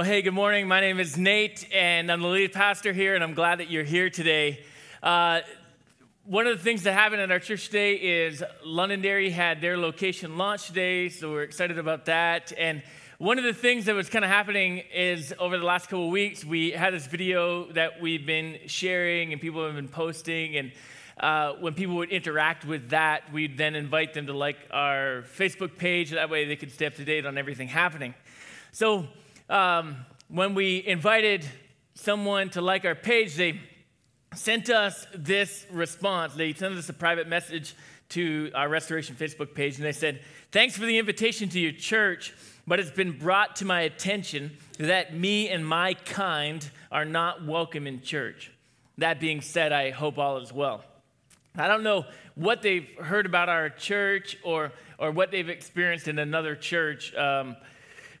Well, hey, good morning. My name is Nate, and I'm the lead pastor here, and I'm glad that you're here today. Uh, one of the things that happened at our church today is Londonderry had their location launch today, so we're excited about that. And one of the things that was kind of happening is over the last couple of weeks, we had this video that we've been sharing and people have been posting. And uh, when people would interact with that, we'd then invite them to like our Facebook page. That way they could stay up to date on everything happening. So um, when we invited someone to like our page, they sent us this response. They sent us a private message to our Restoration Facebook page, and they said, Thanks for the invitation to your church, but it's been brought to my attention that me and my kind are not welcome in church. That being said, I hope all is well. I don't know what they've heard about our church or, or what they've experienced in another church, um,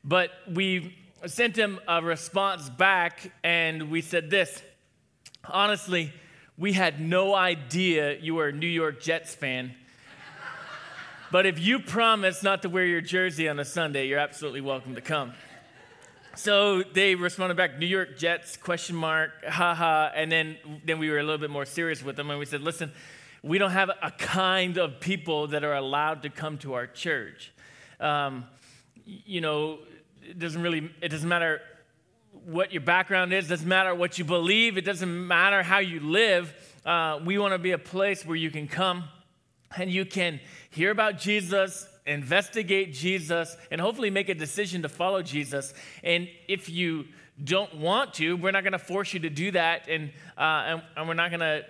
but we sent him a response back and we said this honestly, we had no idea you were a New York Jets fan. but if you promise not to wear your jersey on a Sunday, you're absolutely welcome to come. So they responded back, New York Jets, question mark, haha. And then, then we were a little bit more serious with them and we said, listen, we don't have a kind of people that are allowed to come to our church. Um, you know, it doesn't really, it doesn't matter what your background is, it doesn't matter what you believe, it doesn't matter how you live. Uh, we want to be a place where you can come and you can hear about Jesus, investigate Jesus, and hopefully make a decision to follow Jesus. And if you don't want to, we're not going to force you to do that, and, uh, and, and we're not going to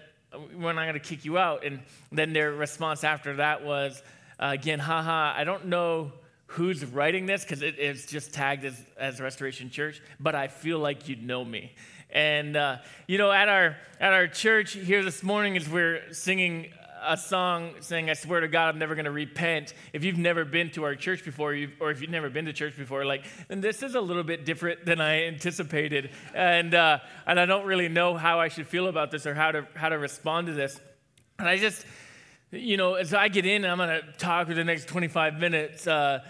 we're not going to kick you out. And then their response after that was, uh, again, haha, I don't know who's writing this because it is just tagged as, as Restoration Church, but I feel like you'd know me. And uh, you know, at our at our church here this morning, as we're singing a song saying, "I swear to God, I'm never going to repent." If you've never been to our church before, or if you've never been to church before, like, then this is a little bit different than I anticipated, and uh, and I don't really know how I should feel about this or how to how to respond to this. And I just you know, as I get in, I'm going to talk for the next 25 minutes. Uh,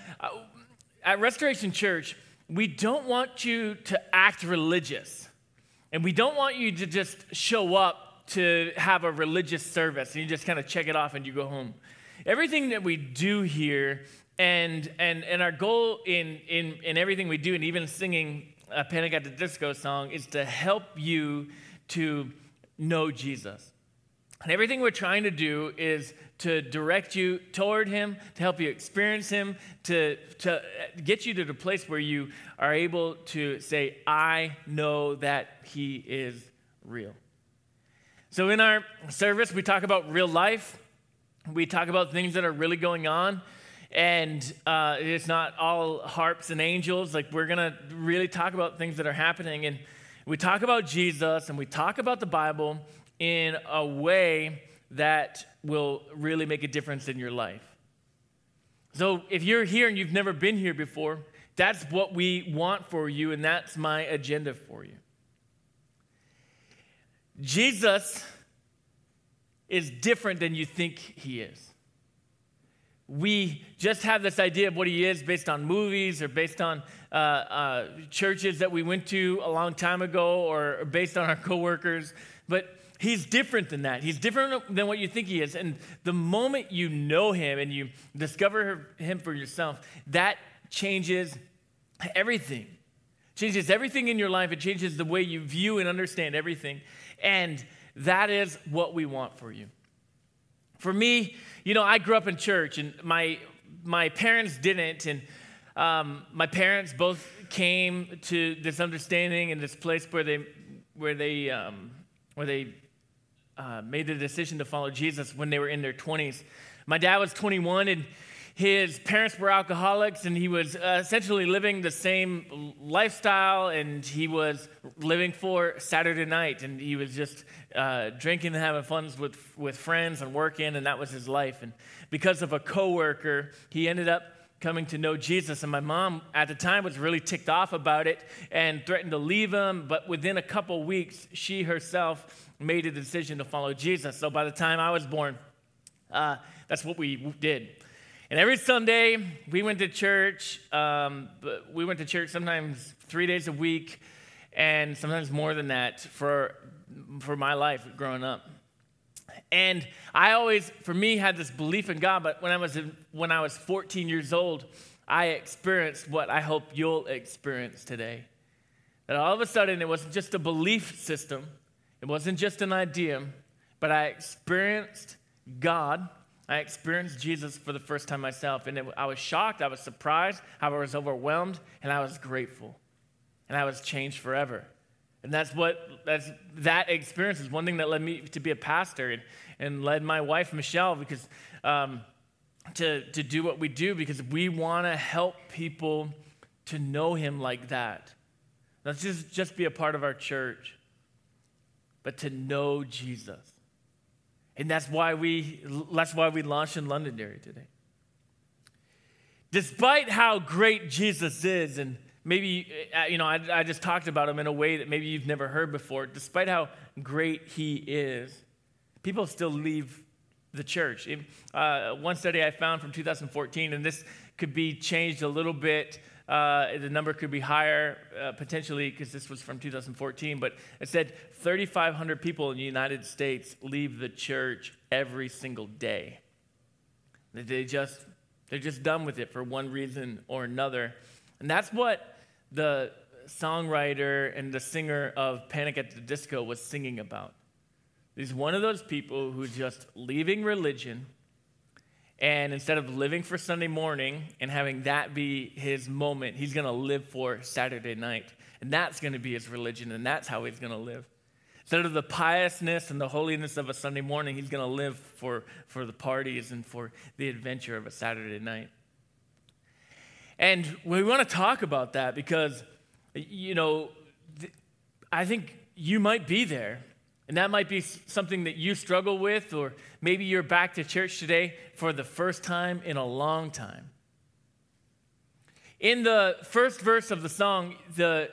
at Restoration Church, we don't want you to act religious. And we don't want you to just show up to have a religious service and you just kind of check it off and you go home. Everything that we do here and, and, and our goal in, in, in everything we do, and even singing a Panic at the Disco song, is to help you to know Jesus. And everything we're trying to do is to direct you toward Him, to help you experience Him, to, to get you to the place where you are able to say, I know that He is real. So, in our service, we talk about real life, we talk about things that are really going on. And uh, it's not all harps and angels. Like, we're going to really talk about things that are happening. And we talk about Jesus and we talk about the Bible in a way that will really make a difference in your life. So, if you're here and you've never been here before, that's what we want for you, and that's my agenda for you. Jesus is different than you think he is. We just have this idea of what he is based on movies or based on uh, uh, churches that we went to a long time ago or based on our coworkers. But He's different than that. He's different than what you think he is. And the moment you know him and you discover him for yourself, that changes everything. Changes everything in your life. It changes the way you view and understand everything. And that is what we want for you. For me, you know, I grew up in church and my my parents didn't and um, my parents both came to this understanding and this place where they where they um, where they uh, made the decision to follow Jesus when they were in their 20s. My dad was 21 and his parents were alcoholics and he was uh, essentially living the same lifestyle and he was living for Saturday night and he was just uh, drinking and having fun with, with friends and working and that was his life. And because of a coworker, he ended up coming to know Jesus. And my mom at the time was really ticked off about it and threatened to leave him. But within a couple weeks, she herself made a decision to follow Jesus. So by the time I was born, uh, that's what we did. And every Sunday, we went to church. Um, we went to church sometimes three days a week, and sometimes more than that for, for my life growing up. And I always, for me, had this belief in God. But when I was in, when I was 14 years old, I experienced what I hope you'll experience today. That all of a sudden, it wasn't just a belief system, it wasn't just an idea, but I experienced God. I experienced Jesus for the first time myself. And it, I was shocked, I was surprised, I was overwhelmed, and I was grateful. And I was changed forever. And that's what that's, that experience is one thing that led me to be a pastor and, and led my wife, Michelle, because um, to, to do what we do because we want to help people to know him like that. Not just, just be a part of our church, but to know Jesus. And that's why we that's why we launched in Londonderry today. Despite how great Jesus is, and maybe uh, you know, I, I just talked about him in a way that maybe you've never heard before. Despite how great he is, people still leave the church. Uh, one study I found from 2014, and this could be changed a little bit uh, the number could be higher uh, potentially because this was from 2014, but it said 3,500 people in the United States leave the church every single day. They just, they're just done with it for one reason or another. And that's what the songwriter and the singer of Panic at the Disco was singing about. He's one of those people who's just leaving religion and instead of living for Sunday morning and having that be his moment, he's going to live for Saturday night. And that's going to be his religion, and that's how he's going to live. Instead of the piousness and the holiness of a Sunday morning, he's going to live for, for the parties and for the adventure of a Saturday night. And we want to talk about that because, you know, I think you might be there and that might be something that you struggle with, or maybe you're back to church today for the first time in a long time. In the first verse of the song, the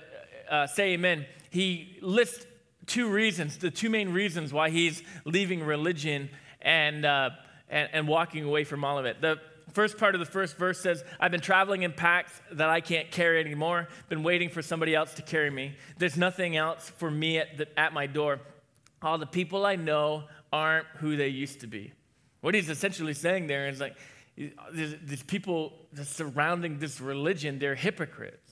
uh, Say Amen, he lists two reasons, the two main reasons why he's leaving religion and, uh, and, and walking away from all of it. The first part of the first verse says, I've been traveling in packs that I can't carry anymore, been waiting for somebody else to carry me. There's nothing else for me at, the, at my door all the people I know aren't who they used to be. What he's essentially saying there is like, these people surrounding this religion, they're hypocrites.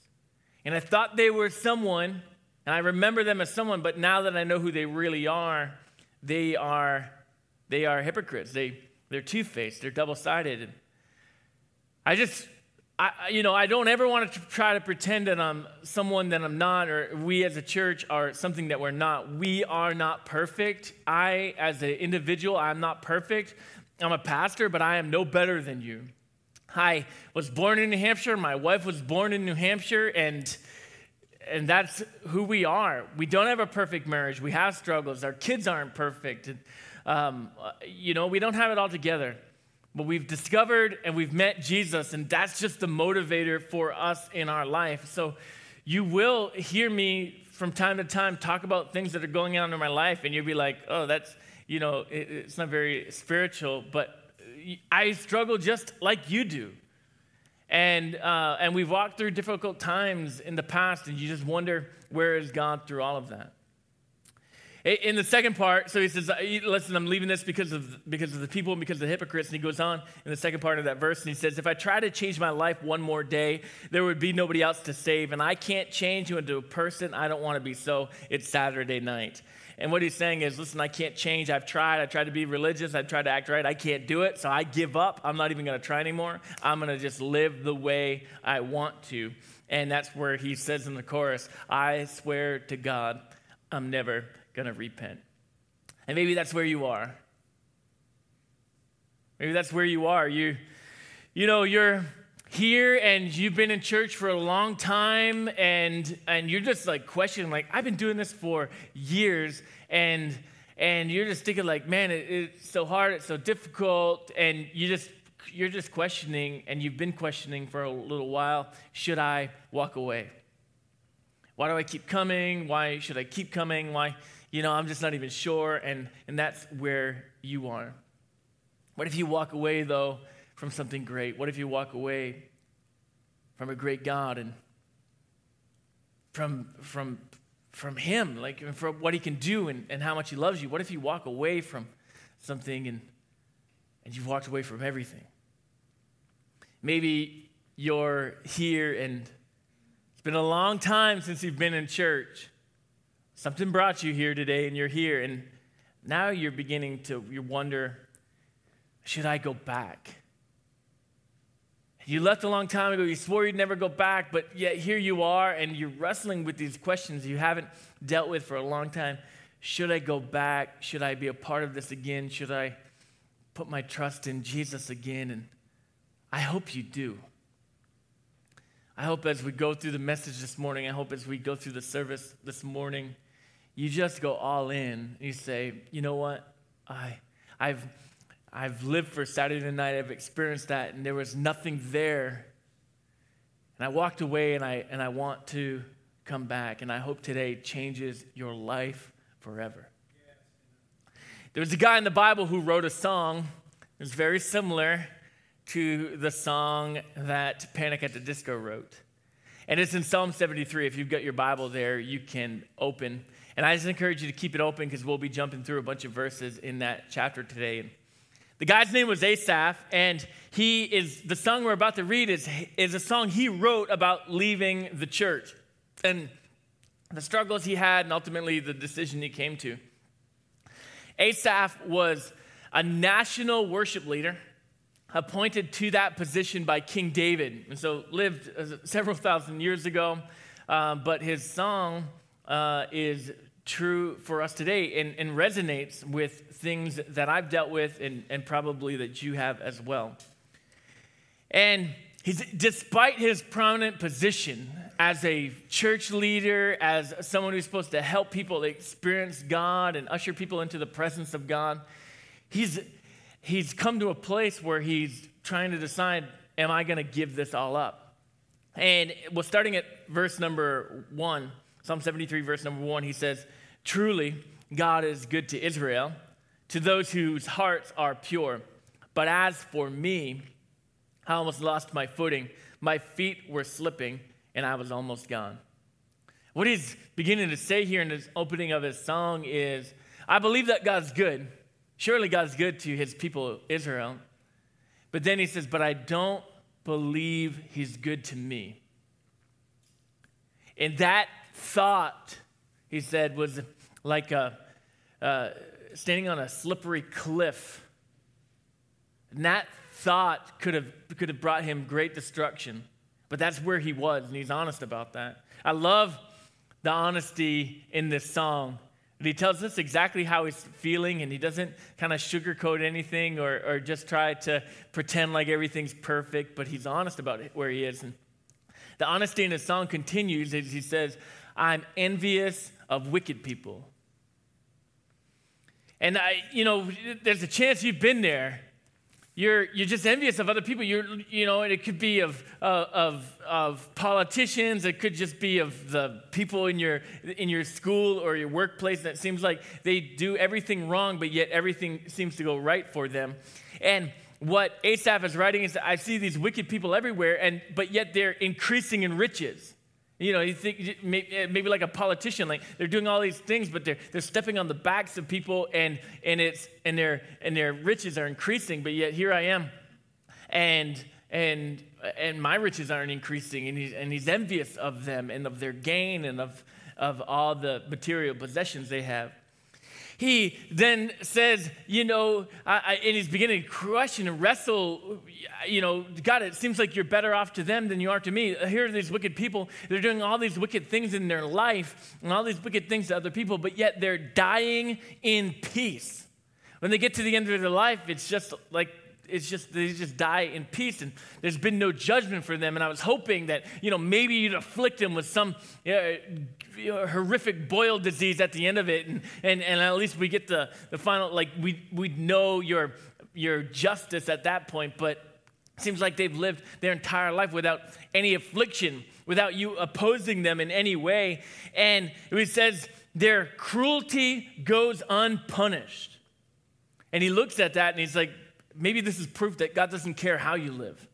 And I thought they were someone, and I remember them as someone, but now that I know who they really are, they are, they are hypocrites. They, they're two faced, they're double sided. I just I, you know, I don't ever want to try to pretend that I'm someone that I'm not, or we as a church are something that we're not. We are not perfect. I, as an individual, I'm not perfect. I'm a pastor, but I am no better than you. I was born in New Hampshire. My wife was born in New Hampshire, and and that's who we are. We don't have a perfect marriage. We have struggles. Our kids aren't perfect. Um, you know, we don't have it all together. But we've discovered and we've met Jesus, and that's just the motivator for us in our life. So you will hear me from time to time talk about things that are going on in my life, and you'll be like, oh, that's, you know, it, it's not very spiritual, but I struggle just like you do. And, uh, and we've walked through difficult times in the past, and you just wonder, where is God through all of that? In the second part, so he says, Listen, I'm leaving this because of, because of the people and because of the hypocrites. And he goes on in the second part of that verse and he says, If I try to change my life one more day, there would be nobody else to save. And I can't change you into a person I don't want to be. So it's Saturday night. And what he's saying is, Listen, I can't change. I've tried. I've tried to be religious. I've tried to act right. I can't do it. So I give up. I'm not even going to try anymore. I'm going to just live the way I want to. And that's where he says in the chorus, I swear to God, I'm never going to repent. And maybe that's where you are. Maybe that's where you are. You, you know, you're here and you've been in church for a long time and and you're just like questioning, like, I've been doing this for years, and and you're just thinking, like, man, it, it's so hard, it's so difficult, and you just you're just questioning, and you've been questioning for a little while. Should I walk away? Why do I keep coming? Why should I keep coming? Why? You know, I'm just not even sure. And, and that's where you are. What if you walk away, though, from something great? What if you walk away from a great God and from, from, from Him, like from what He can do and, and how much He loves you? What if you walk away from something and, and you've walked away from everything? Maybe you're here and it's been a long time since you've been in church. Something brought you here today and you're here, and now you're beginning to you wonder should I go back? You left a long time ago. You swore you'd never go back, but yet here you are, and you're wrestling with these questions you haven't dealt with for a long time. Should I go back? Should I be a part of this again? Should I put my trust in Jesus again? And I hope you do. I hope as we go through the message this morning, I hope as we go through the service this morning, you just go all in. You say, you know what? I, I've I've lived for Saturday night. I've experienced that, and there was nothing there. And I walked away, and I, and I want to come back. And I hope today changes your life forever. There was a guy in the Bible who wrote a song. It was very similar to the song that Panic at the Disco wrote. And it's in Psalm 73. If you've got your Bible there, you can open. And I just encourage you to keep it open because we'll be jumping through a bunch of verses in that chapter today. The guy's name was Asaph, and he is the song we're about to read is, is a song he wrote about leaving the church and the struggles he had, and ultimately the decision he came to. Asaph was a national worship leader appointed to that position by King David, and so lived uh, several thousand years ago. Uh, but his song uh, is true for us today and, and resonates with things that I've dealt with and, and probably that you have as well. And despite his prominent position as a church leader, as someone who's supposed to help people experience God and usher people into the presence of God, he's, he's come to a place where he's trying to decide, am I going to give this all up? And well, starting at verse number one, Psalm 73, verse number one, he says, Truly, God is good to Israel, to those whose hearts are pure. But as for me, I almost lost my footing. My feet were slipping, and I was almost gone. What he's beginning to say here in the opening of his song is I believe that God's good. Surely God's good to his people, Israel. But then he says, But I don't believe he's good to me. And that thought, he said, was like a, uh, standing on a slippery cliff. And that thought could have, could have brought him great destruction. But that's where he was, and he's honest about that. I love the honesty in this song. He tells us exactly how he's feeling, and he doesn't kind of sugarcoat anything or, or just try to pretend like everything's perfect, but he's honest about it, where he is. And the honesty in his song continues as he says, I'm envious of wicked people. And I, you know, there's a chance you've been there. You're, you're just envious of other people. You're, you know, and it could be of, uh, of, of politicians. It could just be of the people in your, in your school or your workplace that seems like they do everything wrong, but yet everything seems to go right for them. And what Asaph is writing is I see these wicked people everywhere, and, but yet they're increasing in riches. You know, you think eh, maybe like a politician, like they're doing all these things, but they're, they're stepping on the backs of people and, and, it's, and, their, and their riches are increasing, but yet here I am. And, and, and my riches aren't increasing, and he's, and he's envious of them and of their gain and of, of all the material possessions they have. He then says, you know, I, I, and he's beginning to question and wrestle, you know, God, it seems like you're better off to them than you are to me. Here are these wicked people. They're doing all these wicked things in their life and all these wicked things to other people, but yet they're dying in peace. When they get to the end of their life, it's just like it's just they just die in peace and there's been no judgment for them. And i was hoping that you know maybe you'd afflict them with some uh, you know, horrific boil disease at the end of it. And, and, and at least we get the, the final like we we'd know your your justice at that point. But seems like they've lived their entire life without any affliction without you opposing them in any way. And he says their cruelty goes unpunished. And he looks at that and he's like maybe this is proof that God doesn't care how you live.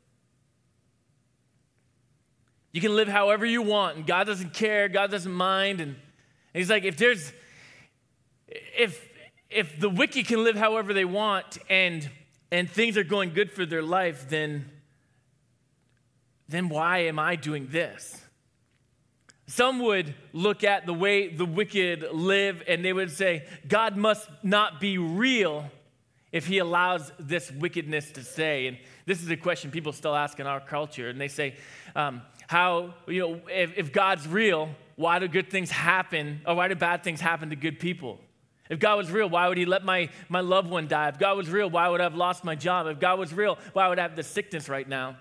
You can live however you want, and God doesn't care, God doesn't mind. And, and He's like, if there's, if, if the wicked can live however they want and, and things are going good for their life, then, then why am I doing this? Some would look at the way the wicked live and they would say, God must not be real if he allows this wickedness to stay. And this is a question people still ask in our culture. And they say, um, how, you know, if, if God's real, why do good things happen or why do bad things happen to good people? If God was real, why would He let my, my loved one die? If God was real, why would I have lost my job? If God was real, why would I have the sickness right now?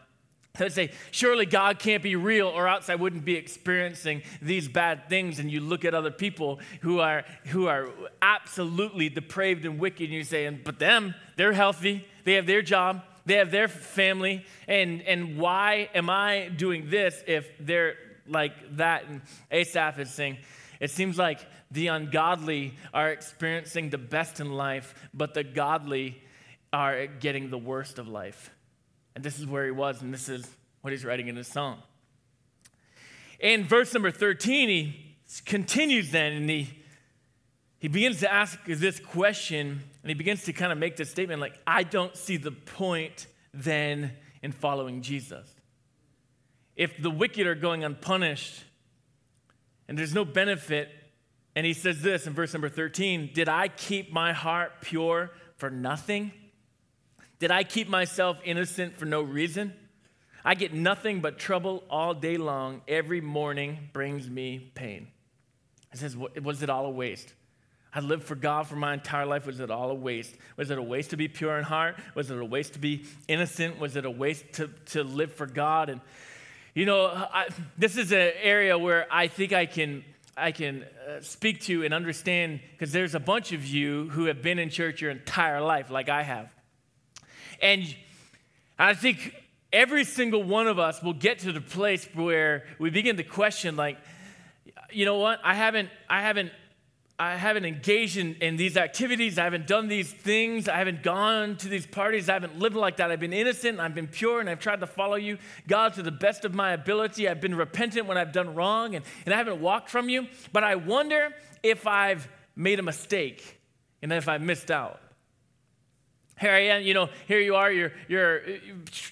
They say, surely God can't be real, or else I wouldn't be experiencing these bad things. And you look at other people who are who are absolutely depraved and wicked, and you say, but them, they're healthy, they have their job, they have their family, and and why am I doing this if they're like that? And Asaph is saying, it seems like the ungodly are experiencing the best in life, but the godly are getting the worst of life. And this is where he was, and this is what he's writing in his song. In verse number 13, he continues then, and he, he begins to ask this question, and he begins to kind of make this statement like, I don't see the point then in following Jesus. If the wicked are going unpunished, and there's no benefit, and he says this in verse number 13 Did I keep my heart pure for nothing? Did I keep myself innocent for no reason? I get nothing but trouble all day long. Every morning brings me pain. He says, Was it all a waste? I lived for God for my entire life. Was it all a waste? Was it a waste to be pure in heart? Was it a waste to be innocent? Was it a waste to, to live for God? And, you know, I, this is an area where I think I can, I can uh, speak to and understand because there's a bunch of you who have been in church your entire life, like I have. And I think every single one of us will get to the place where we begin to question, like, you know what? I haven't, I haven't, I haven't engaged in, in these activities. I haven't done these things. I haven't gone to these parties. I haven't lived like that. I've been innocent. I've been pure, and I've tried to follow you, God, to the best of my ability. I've been repentant when I've done wrong, and, and I haven't walked from you. But I wonder if I've made a mistake and if I've missed out. Here I am, you know, here you are, you're, you're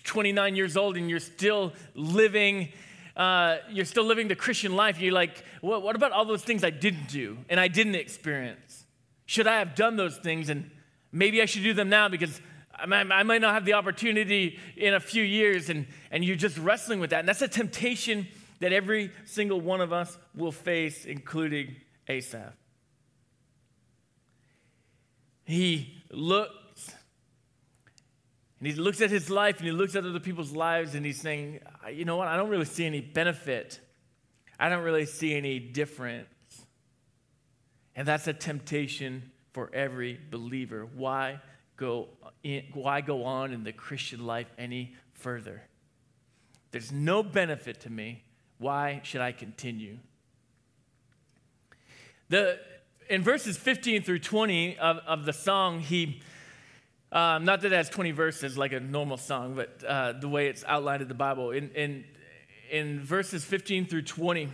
29 years old and you're still living, uh, you're still living the Christian life. You're like, what, what about all those things I didn't do and I didn't experience? Should I have done those things? And maybe I should do them now because I might not have the opportunity in a few years. And, and you're just wrestling with that. And that's a temptation that every single one of us will face, including Asaph. He looked and he looks at his life and he looks at other people's lives and he's saying, you know what? I don't really see any benefit. I don't really see any difference. And that's a temptation for every believer. Why go, in, why go on in the Christian life any further? There's no benefit to me. Why should I continue? The, in verses 15 through 20 of, of the song, he um, not that it has 20 verses like a normal song, but uh, the way it's outlined in the Bible. In, in, in verses 15 through 20,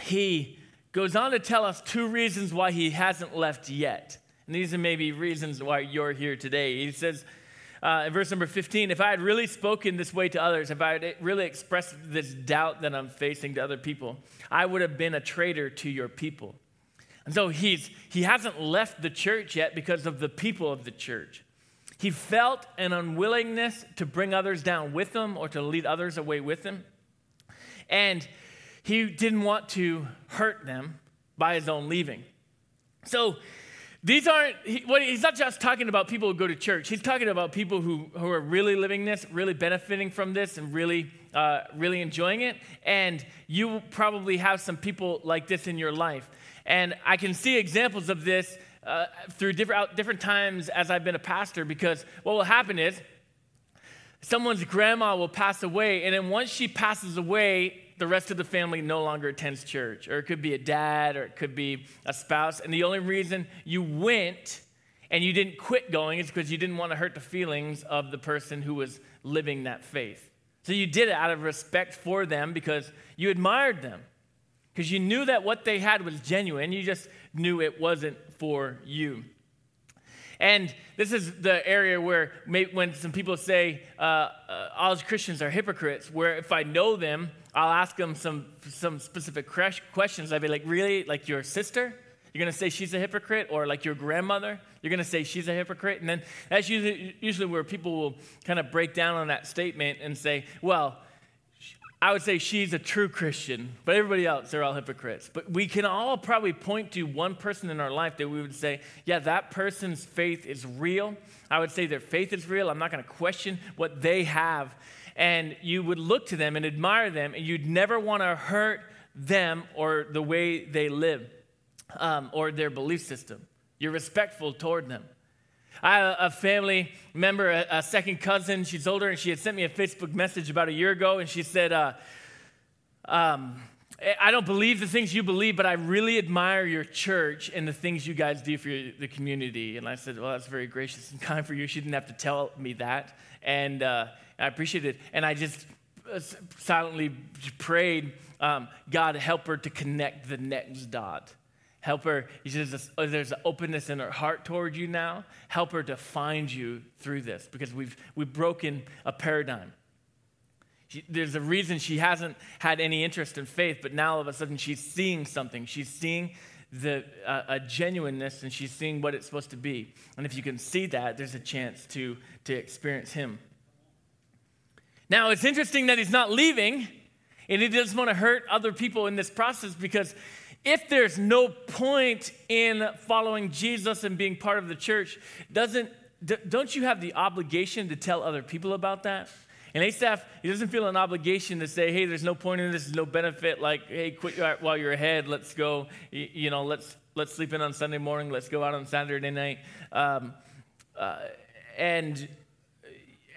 he goes on to tell us two reasons why he hasn't left yet. And these are maybe reasons why you're here today. He says, uh, in verse number 15, if I had really spoken this way to others, if I had really expressed this doubt that I'm facing to other people, I would have been a traitor to your people. And so he's, he hasn't left the church yet because of the people of the church. He felt an unwillingness to bring others down with him or to lead others away with him. And he didn't want to hurt them by his own leaving. So these aren't, he, what, he's not just talking about people who go to church. He's talking about people who, who are really living this, really benefiting from this, and really, uh, really enjoying it. And you probably have some people like this in your life. And I can see examples of this uh, through different, different times as I've been a pastor because what will happen is someone's grandma will pass away, and then once she passes away, the rest of the family no longer attends church. Or it could be a dad, or it could be a spouse. And the only reason you went and you didn't quit going, is because you didn't want to hurt the feelings of the person who was living that faith. So you did it out of respect for them because you admired them, because you knew that what they had was genuine. You just knew it wasn't for you. And this is the area where when some people say uh, uh, all Christians are hypocrites, where if I know them, I'll ask them some, some specific questions. I'd be like, really? Like your sister? You're going to say she's a hypocrite? Or like your grandmother? You're going to say she's a hypocrite? And then that's usually, usually where people will kind of break down on that statement and say, well, I would say she's a true Christian, but everybody else, they're all hypocrites. But we can all probably point to one person in our life that we would say, yeah, that person's faith is real. I would say their faith is real. I'm not going to question what they have. And you would look to them and admire them, and you'd never want to hurt them or the way they live um, or their belief system. You're respectful toward them. I have a family member, a, a, second cousin. She's older, and she had sent me a Facebook message about a year ago, and she said, uh, um, I don't believe the things you believe, but I really admire your church and the things you guys do for your, the community. And I said, Well, that's very gracious and kind for you. She didn't have to tell me that. And uh, I appreciate it. And I just uh, silently prayed, um, God, help her to connect the next dot. Help her, he says, there's an openness in her heart toward you now. Help her to find you through this because we've, we've broken a paradigm. She, there's a reason she hasn't had any interest in faith, but now all of a sudden she's seeing something. She's seeing the, uh, a genuineness and she's seeing what it's supposed to be. And if you can see that, there's a chance to, to experience Him. Now, it's interesting that he's not leaving and he doesn't want to hurt other people in this process because if there's no point in following Jesus and being part of the church, doesn't don't you have the obligation to tell other people about that? And Asaph, he doesn't feel an obligation to say, hey, there's no point in this, there's no benefit. Like, hey, quit while you're ahead. Let's go, you know, let's, let's sleep in on Sunday morning. Let's go out on Saturday night. Um, uh, and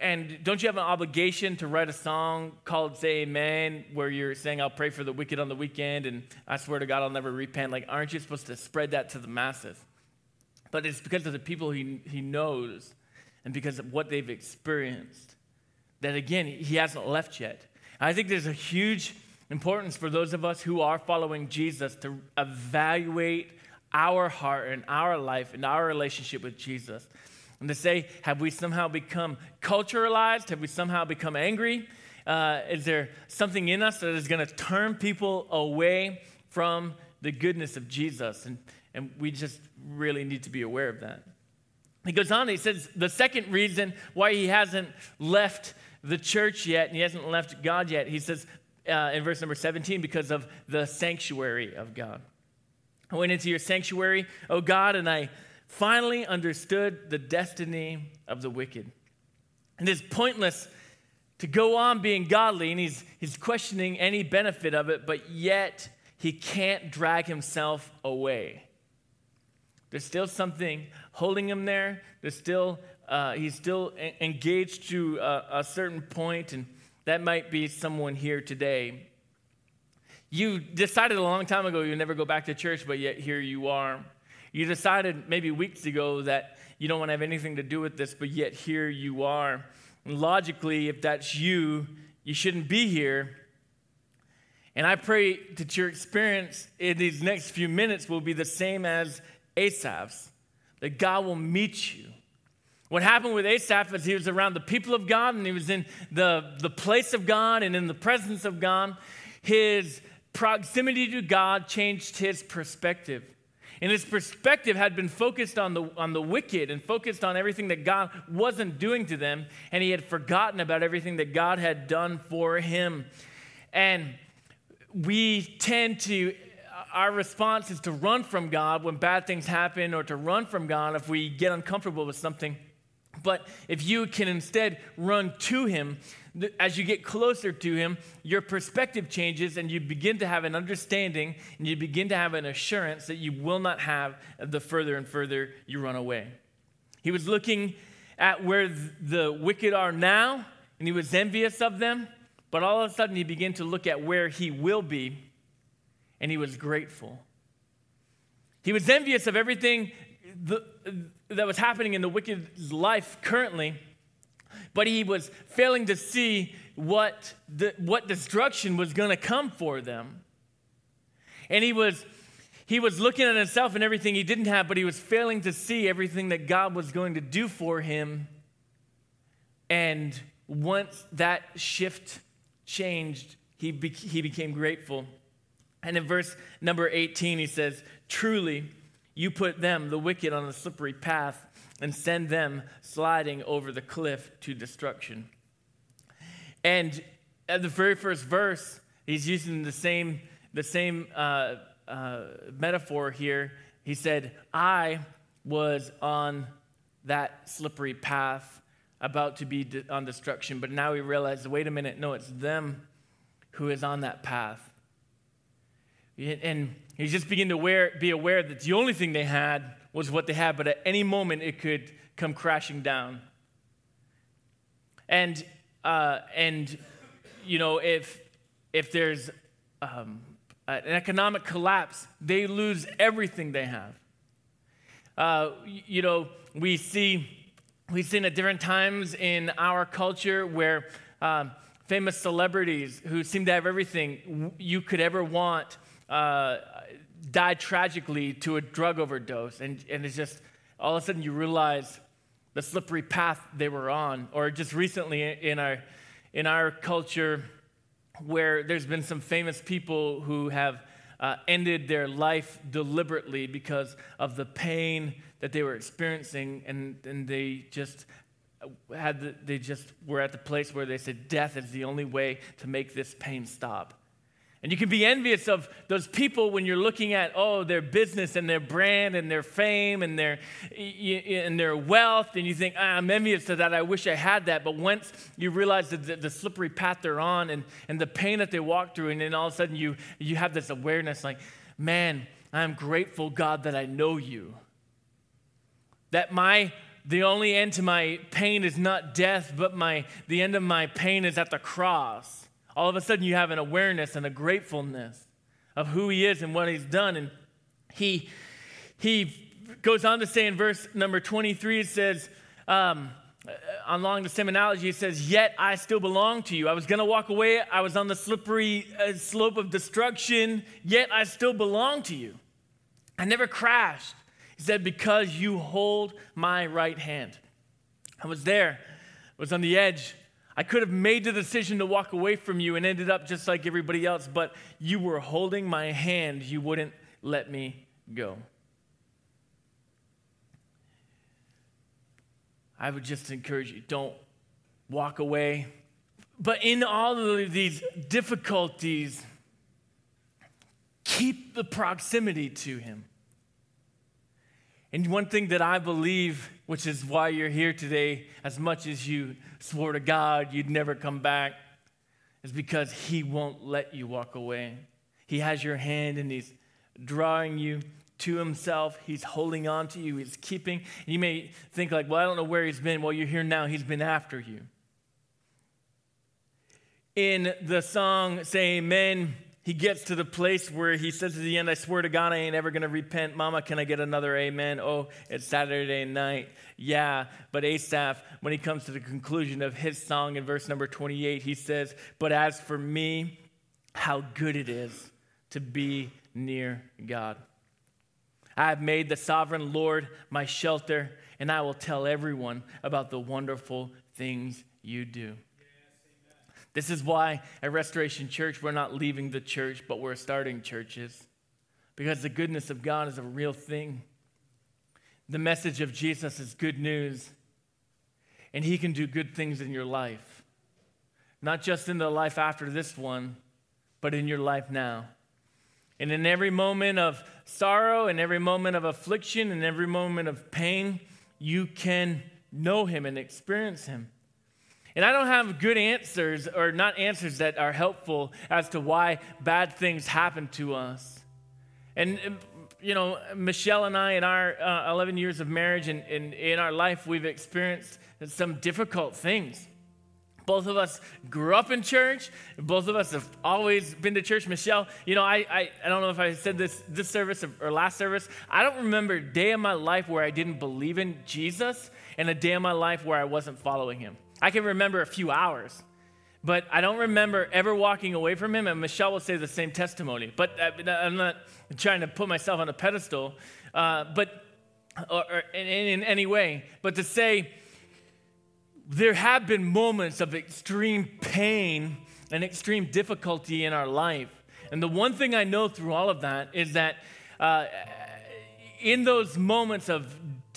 and don't you have an obligation to write a song called Say Amen, where you're saying, I'll pray for the wicked on the weekend, and I swear to God, I'll never repent? Like, aren't you supposed to spread that to the masses? But it's because of the people he, he knows and because of what they've experienced that, again, he hasn't left yet. I think there's a huge importance for those of us who are following Jesus to evaluate our heart and our life and our relationship with Jesus. And to say, have we somehow become culturalized? Have we somehow become angry? Uh, is there something in us that is going to turn people away from the goodness of Jesus? And, and we just really need to be aware of that. He goes on, he says, the second reason why he hasn't left the church yet and he hasn't left God yet, he says uh, in verse number 17, because of the sanctuary of God. I went into your sanctuary, O God, and I finally understood the destiny of the wicked. And it's pointless to go on being godly, and he's, he's questioning any benefit of it, but yet he can't drag himself away. There's still something holding him there. There's still, uh, he's still engaged to a, a certain point, and that might be someone here today. You decided a long time ago you'd never go back to church, but yet here you are. You decided maybe weeks ago that you don't want to have anything to do with this, but yet here you are. And logically, if that's you, you shouldn't be here. And I pray that your experience in these next few minutes will be the same as Asaph's, that God will meet you. What happened with Asaph is he was around the people of God and he was in the, the place of God and in the presence of God. His proximity to God changed his perspective. And his perspective had been focused on the, on the wicked and focused on everything that God wasn't doing to them. And he had forgotten about everything that God had done for him. And we tend to, our response is to run from God when bad things happen or to run from God if we get uncomfortable with something. But if you can instead run to him, as you get closer to him, your perspective changes and you begin to have an understanding and you begin to have an assurance that you will not have the further and further you run away. He was looking at where the wicked are now and he was envious of them, but all of a sudden he began to look at where he will be and he was grateful. He was envious of everything that was happening in the wicked life currently, but he was failing to see what, the, what destruction was going to come for them. And he was, he was looking at himself and everything he didn't have, but he was failing to see everything that God was going to do for him. And once that shift changed, he, be, he became grateful. And in verse number 18, he says, Truly, you put them, the wicked, on a slippery path and send them sliding over the cliff to destruction. And at the very first verse, he's using the same, the same uh, uh, metaphor here. He said, I was on that slippery path about to be on destruction, but now we realize wait a minute, no, it's them who is on that path. And he just began to aware, be aware that the only thing they had was what they had, but at any moment it could come crashing down. And, uh, and you know, if, if there's um, an economic collapse, they lose everything they have. Uh, you know, we see, we've seen at different times in our culture where um, famous celebrities who seem to have everything you could ever want uh, died tragically to a drug overdose. And, and it's just all of a sudden you realize the slippery path they were on. Or just recently in our, in our culture, where there's been some famous people who have uh, ended their life deliberately because of the pain that they were experiencing, and, and they just had the, they just were at the place where they said death is the only way to make this pain stop. And you can be envious of those people when you're looking at, oh, their business and their brand and their fame and their, and their wealth, and you think, ah, I'm envious of that. I wish I had that. But once you realize the, the slippery path they're on and, and the pain that they walk through, and then all of a sudden you, you have this awareness like, man, I'm grateful, God, that I know you. That my the only end to my pain is not death, but my, the end of my pain is at the cross all of a sudden you have an awareness and a gratefulness of who he is and what he's done. And he, he goes on to say in verse number 23, it says, um, uh, along the same analogy, it says, Yet I still belong to you. I was going to walk away. I was on the slippery uh, slope of destruction, yet I still belong to you. I never crashed. He said, Because you hold my right hand. I was there, I was on the edge I could have made the decision to walk away from you and ended up just like everybody else, but you were holding my hand. You wouldn't let me go. I would just encourage you don't walk away. But in all of these difficulties, keep the proximity to Him. And one thing that I believe, which is why you're here today, as much as you swore to God you'd never come back, is because He won't let you walk away. He has your hand and He's drawing you to Himself. He's holding on to you, He's keeping. You may think, like, well, I don't know where He's been. Well, you're here now, He's been after you. In the song, Say Amen he gets to the place where he says at the end, I swear to God, I ain't ever going to repent. Mama, can I get another amen? Oh, it's Saturday night. Yeah. But Asaph, when he comes to the conclusion of his song in verse number 28, he says, But as for me, how good it is to be near God. I have made the sovereign Lord my shelter, and I will tell everyone about the wonderful things you do. This is why at Restoration Church, we're not leaving the church, but we're starting churches. Because the goodness of God is a real thing. The message of Jesus is good news, and He can do good things in your life. Not just in the life after this one, but in your life now. And in every moment of sorrow, and every moment of affliction, and every moment of pain, you can know Him and experience Him. And I don't have good answers, or not answers that are helpful as to why bad things happen to us. And, um, you know, Michelle and I, in our uh, 11 years of marriage and in our life, we've experienced some difficult things. Both of us grew up in church. Both of us have always been to church. Michelle, you know, I, I, I don't know if I said this this service or last service. I don't remember a day in my life where I didn't believe in Jesus and a day in my life where I wasn't following him. I can remember a few hours, but I don't remember ever walking away from him. And Michelle will say the same testimony. But uh, I'm not trying to put myself on a pedestal, uh, but or, or in, in any way. But to say, there have been moments of extreme pain and extreme difficulty in our life. And the one thing I know through all of that is that uh, in those moments of,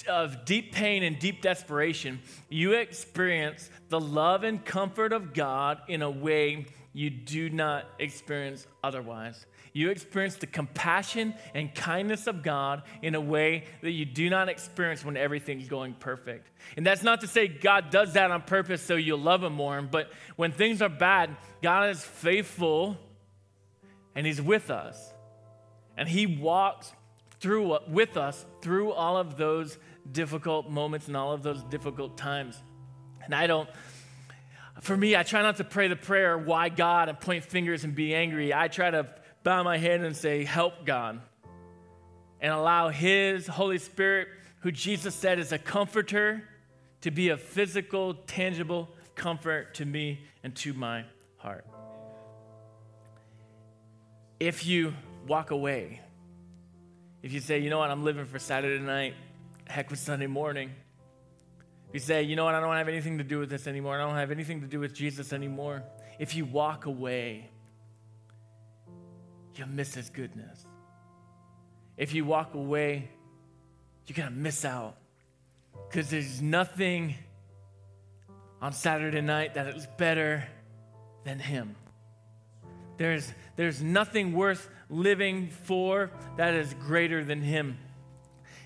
of deep pain and deep desperation, you experience the love and comfort of God in a way you do not experience otherwise. You experience the compassion and kindness of God in a way that you do not experience when everything's going perfect. And that's not to say God does that on purpose so you'll love Him more, but when things are bad, God is faithful and He's with us. And He walks through with us through all of those difficult moments and all of those difficult times. And I don't for me, I try not to pray the prayer, why God, and point fingers and be angry. I try to bow my head and say, Help God. And allow His Holy Spirit, who Jesus said is a comforter, to be a physical, tangible comfort to me and to my heart. If you walk away, if you say, you know what, I'm living for Saturday night, heck with Sunday morning. If you say, you know what, I don't have anything to do with this anymore, I don't have anything to do with Jesus anymore. If you walk away, you'll miss his goodness. If you walk away, you're going to miss out because there's nothing on Saturday night that is better than him. There's, there's nothing worth living for that is greater than him.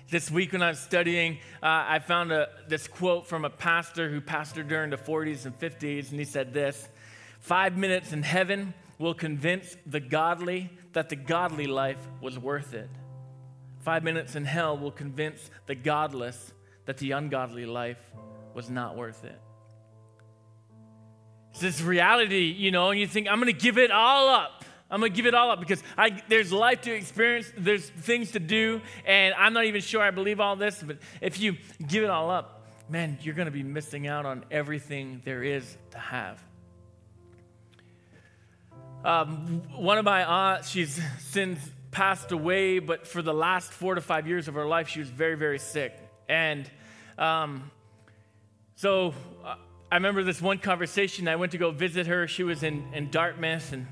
This week when I was studying, uh, I found a, this quote from a pastor who pastored during the 40s and 50s, and he said this Five minutes in heaven will convince the godly that the godly life was worth it. Five minutes in hell will convince the godless that the ungodly life was not worth it. It's this reality, you know, and you think, I'm going to give it all up. I'm going to give it all up because I, there's life to experience, there's things to do, and I'm not even sure I believe all this, but if you give it all up, man, you're going to be missing out on everything there is to have. Um, one of my aunts, she's since passed away, but for the last four to five years of her life, she was very, very sick. And um, so uh, I remember this one conversation. I went to go visit her. She was in, in Dartmouth, and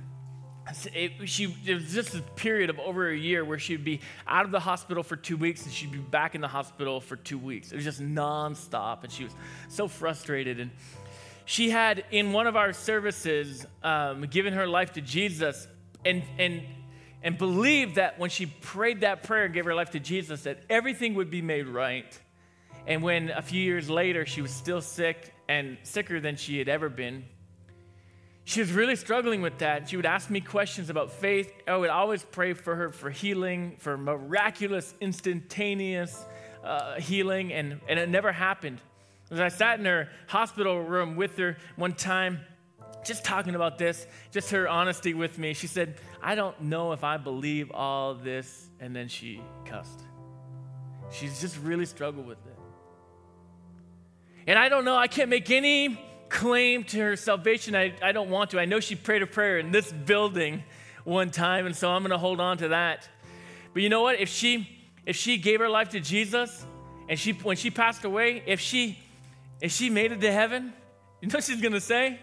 it, she, it was just a period of over a year where she'd be out of the hospital for two weeks and she'd be back in the hospital for two weeks. It was just nonstop, and she was so frustrated. And she had in one of our services um, given her life to Jesus and, and, and believed that when she prayed that prayer and gave her life to Jesus, that everything would be made right. And when a few years later she was still sick and sicker than she had ever been, she was really struggling with that. She would ask me questions about faith. I would always pray for her for healing, for miraculous, instantaneous uh, healing, and, and it never happened. As I sat in her hospital room with her one time, just talking about this, just her honesty with me, she said, I don't know if I believe all this. And then she cussed. She's just really struggled with it. And I don't know, I can't make any claim to her salvation. I, I don't want to. I know she prayed a prayer in this building one time, and so I'm going to hold on to that. But you know what? If she if she gave her life to Jesus, and she when she passed away, if she if she made it to heaven, you know what she's gonna say?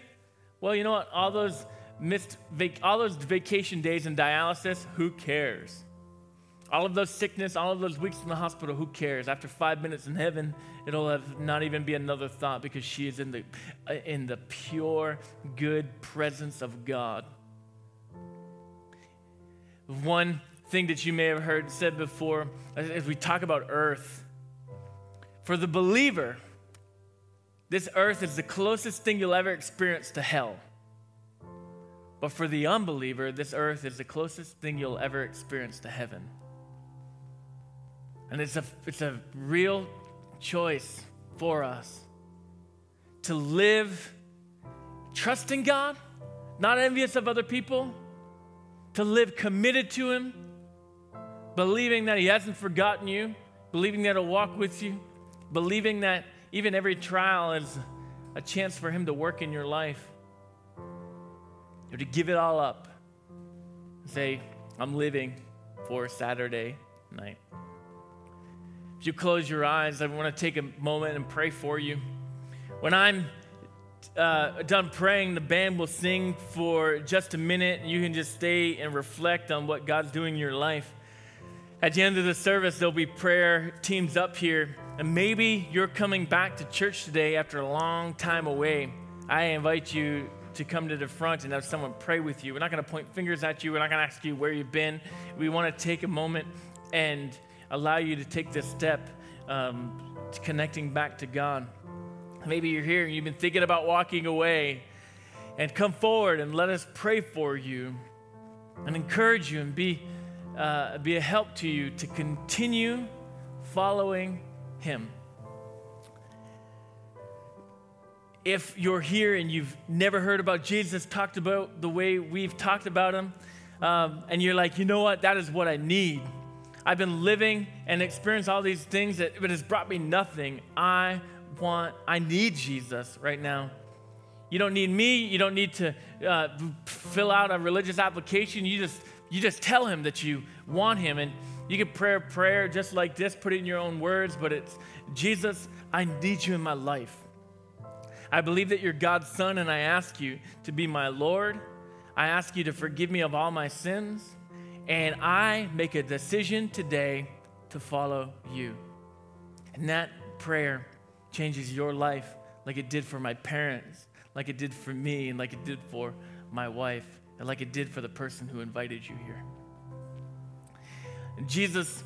Well, you know what? All those missed, vac- all those vacation days in dialysis, who cares? All of those sickness, all of those weeks in the hospital, who cares? After five minutes in heaven, it'll have not even be another thought because she is in the, uh, in the pure, good presence of God. One thing that you may have heard said before, as we talk about earth, for the believer, this earth is the closest thing you'll ever experience to hell. But for the unbeliever, this earth is the closest thing you'll ever experience to heaven. And it's a, it's a real choice for us to live, trusting God, not envious of other people, to live committed to Him, believing that He hasn't forgotten you, believing that He'll walk with you, believing that even every trial is a chance for Him to work in your life. Or to give it all up. Say, I'm living for Saturday night. If you close your eyes, I want to take a moment and pray for you. When I'm uh, done praying, the band will sing for just a minute. And you can just stay and reflect on what God's doing in your life. At the end of the service, there'll be prayer teams up here. And maybe you're coming back to church today after a long time away. I invite you to come to the front and have someone pray with you. We're not going to point fingers at you. We're not going to ask you where you've been. We want to take a moment and allow you to take this step um, to connecting back to God. Maybe you're here and you've been thinking about walking away. And come forward and let us pray for you and encourage you and be, uh, be a help to you to continue following Him. If you're here and you've never heard about Jesus, talked about the way we've talked about Him, um, and you're like, you know what, that is what I need. I've been living and experienced all these things that but has brought me nothing. I want, I need Jesus right now. You don't need me. You don't need to uh, fill out a religious application. You just, you just tell him that you want him. And you can pray a prayer just like this, put it in your own words, but it's Jesus, I need you in my life. I believe that you're God's son, and I ask you to be my Lord. I ask you to forgive me of all my sins. And I make a decision today to follow you. And that prayer changes your life like it did for my parents, like it did for me, and like it did for my wife, and like it did for the person who invited you here. Jesus,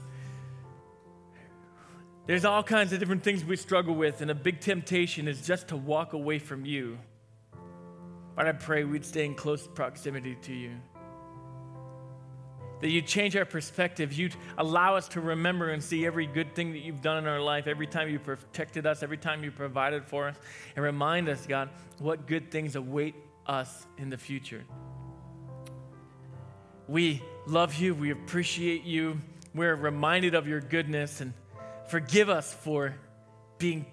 there's all kinds of different things we struggle with, and a big temptation is just to walk away from you. But I pray we'd stay in close proximity to you that you change our perspective. You'd allow us to remember and see every good thing that you've done in our life, every time you protected us, every time you provided for us, and remind us, God, what good things await us in the future. We love you, we appreciate you, we're reminded of your goodness, and forgive us for being,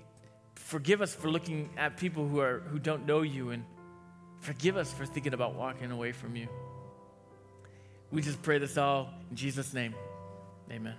forgive us for looking at people who, are, who don't know you, and forgive us for thinking about walking away from you. We just pray this all in Jesus' name. Amen.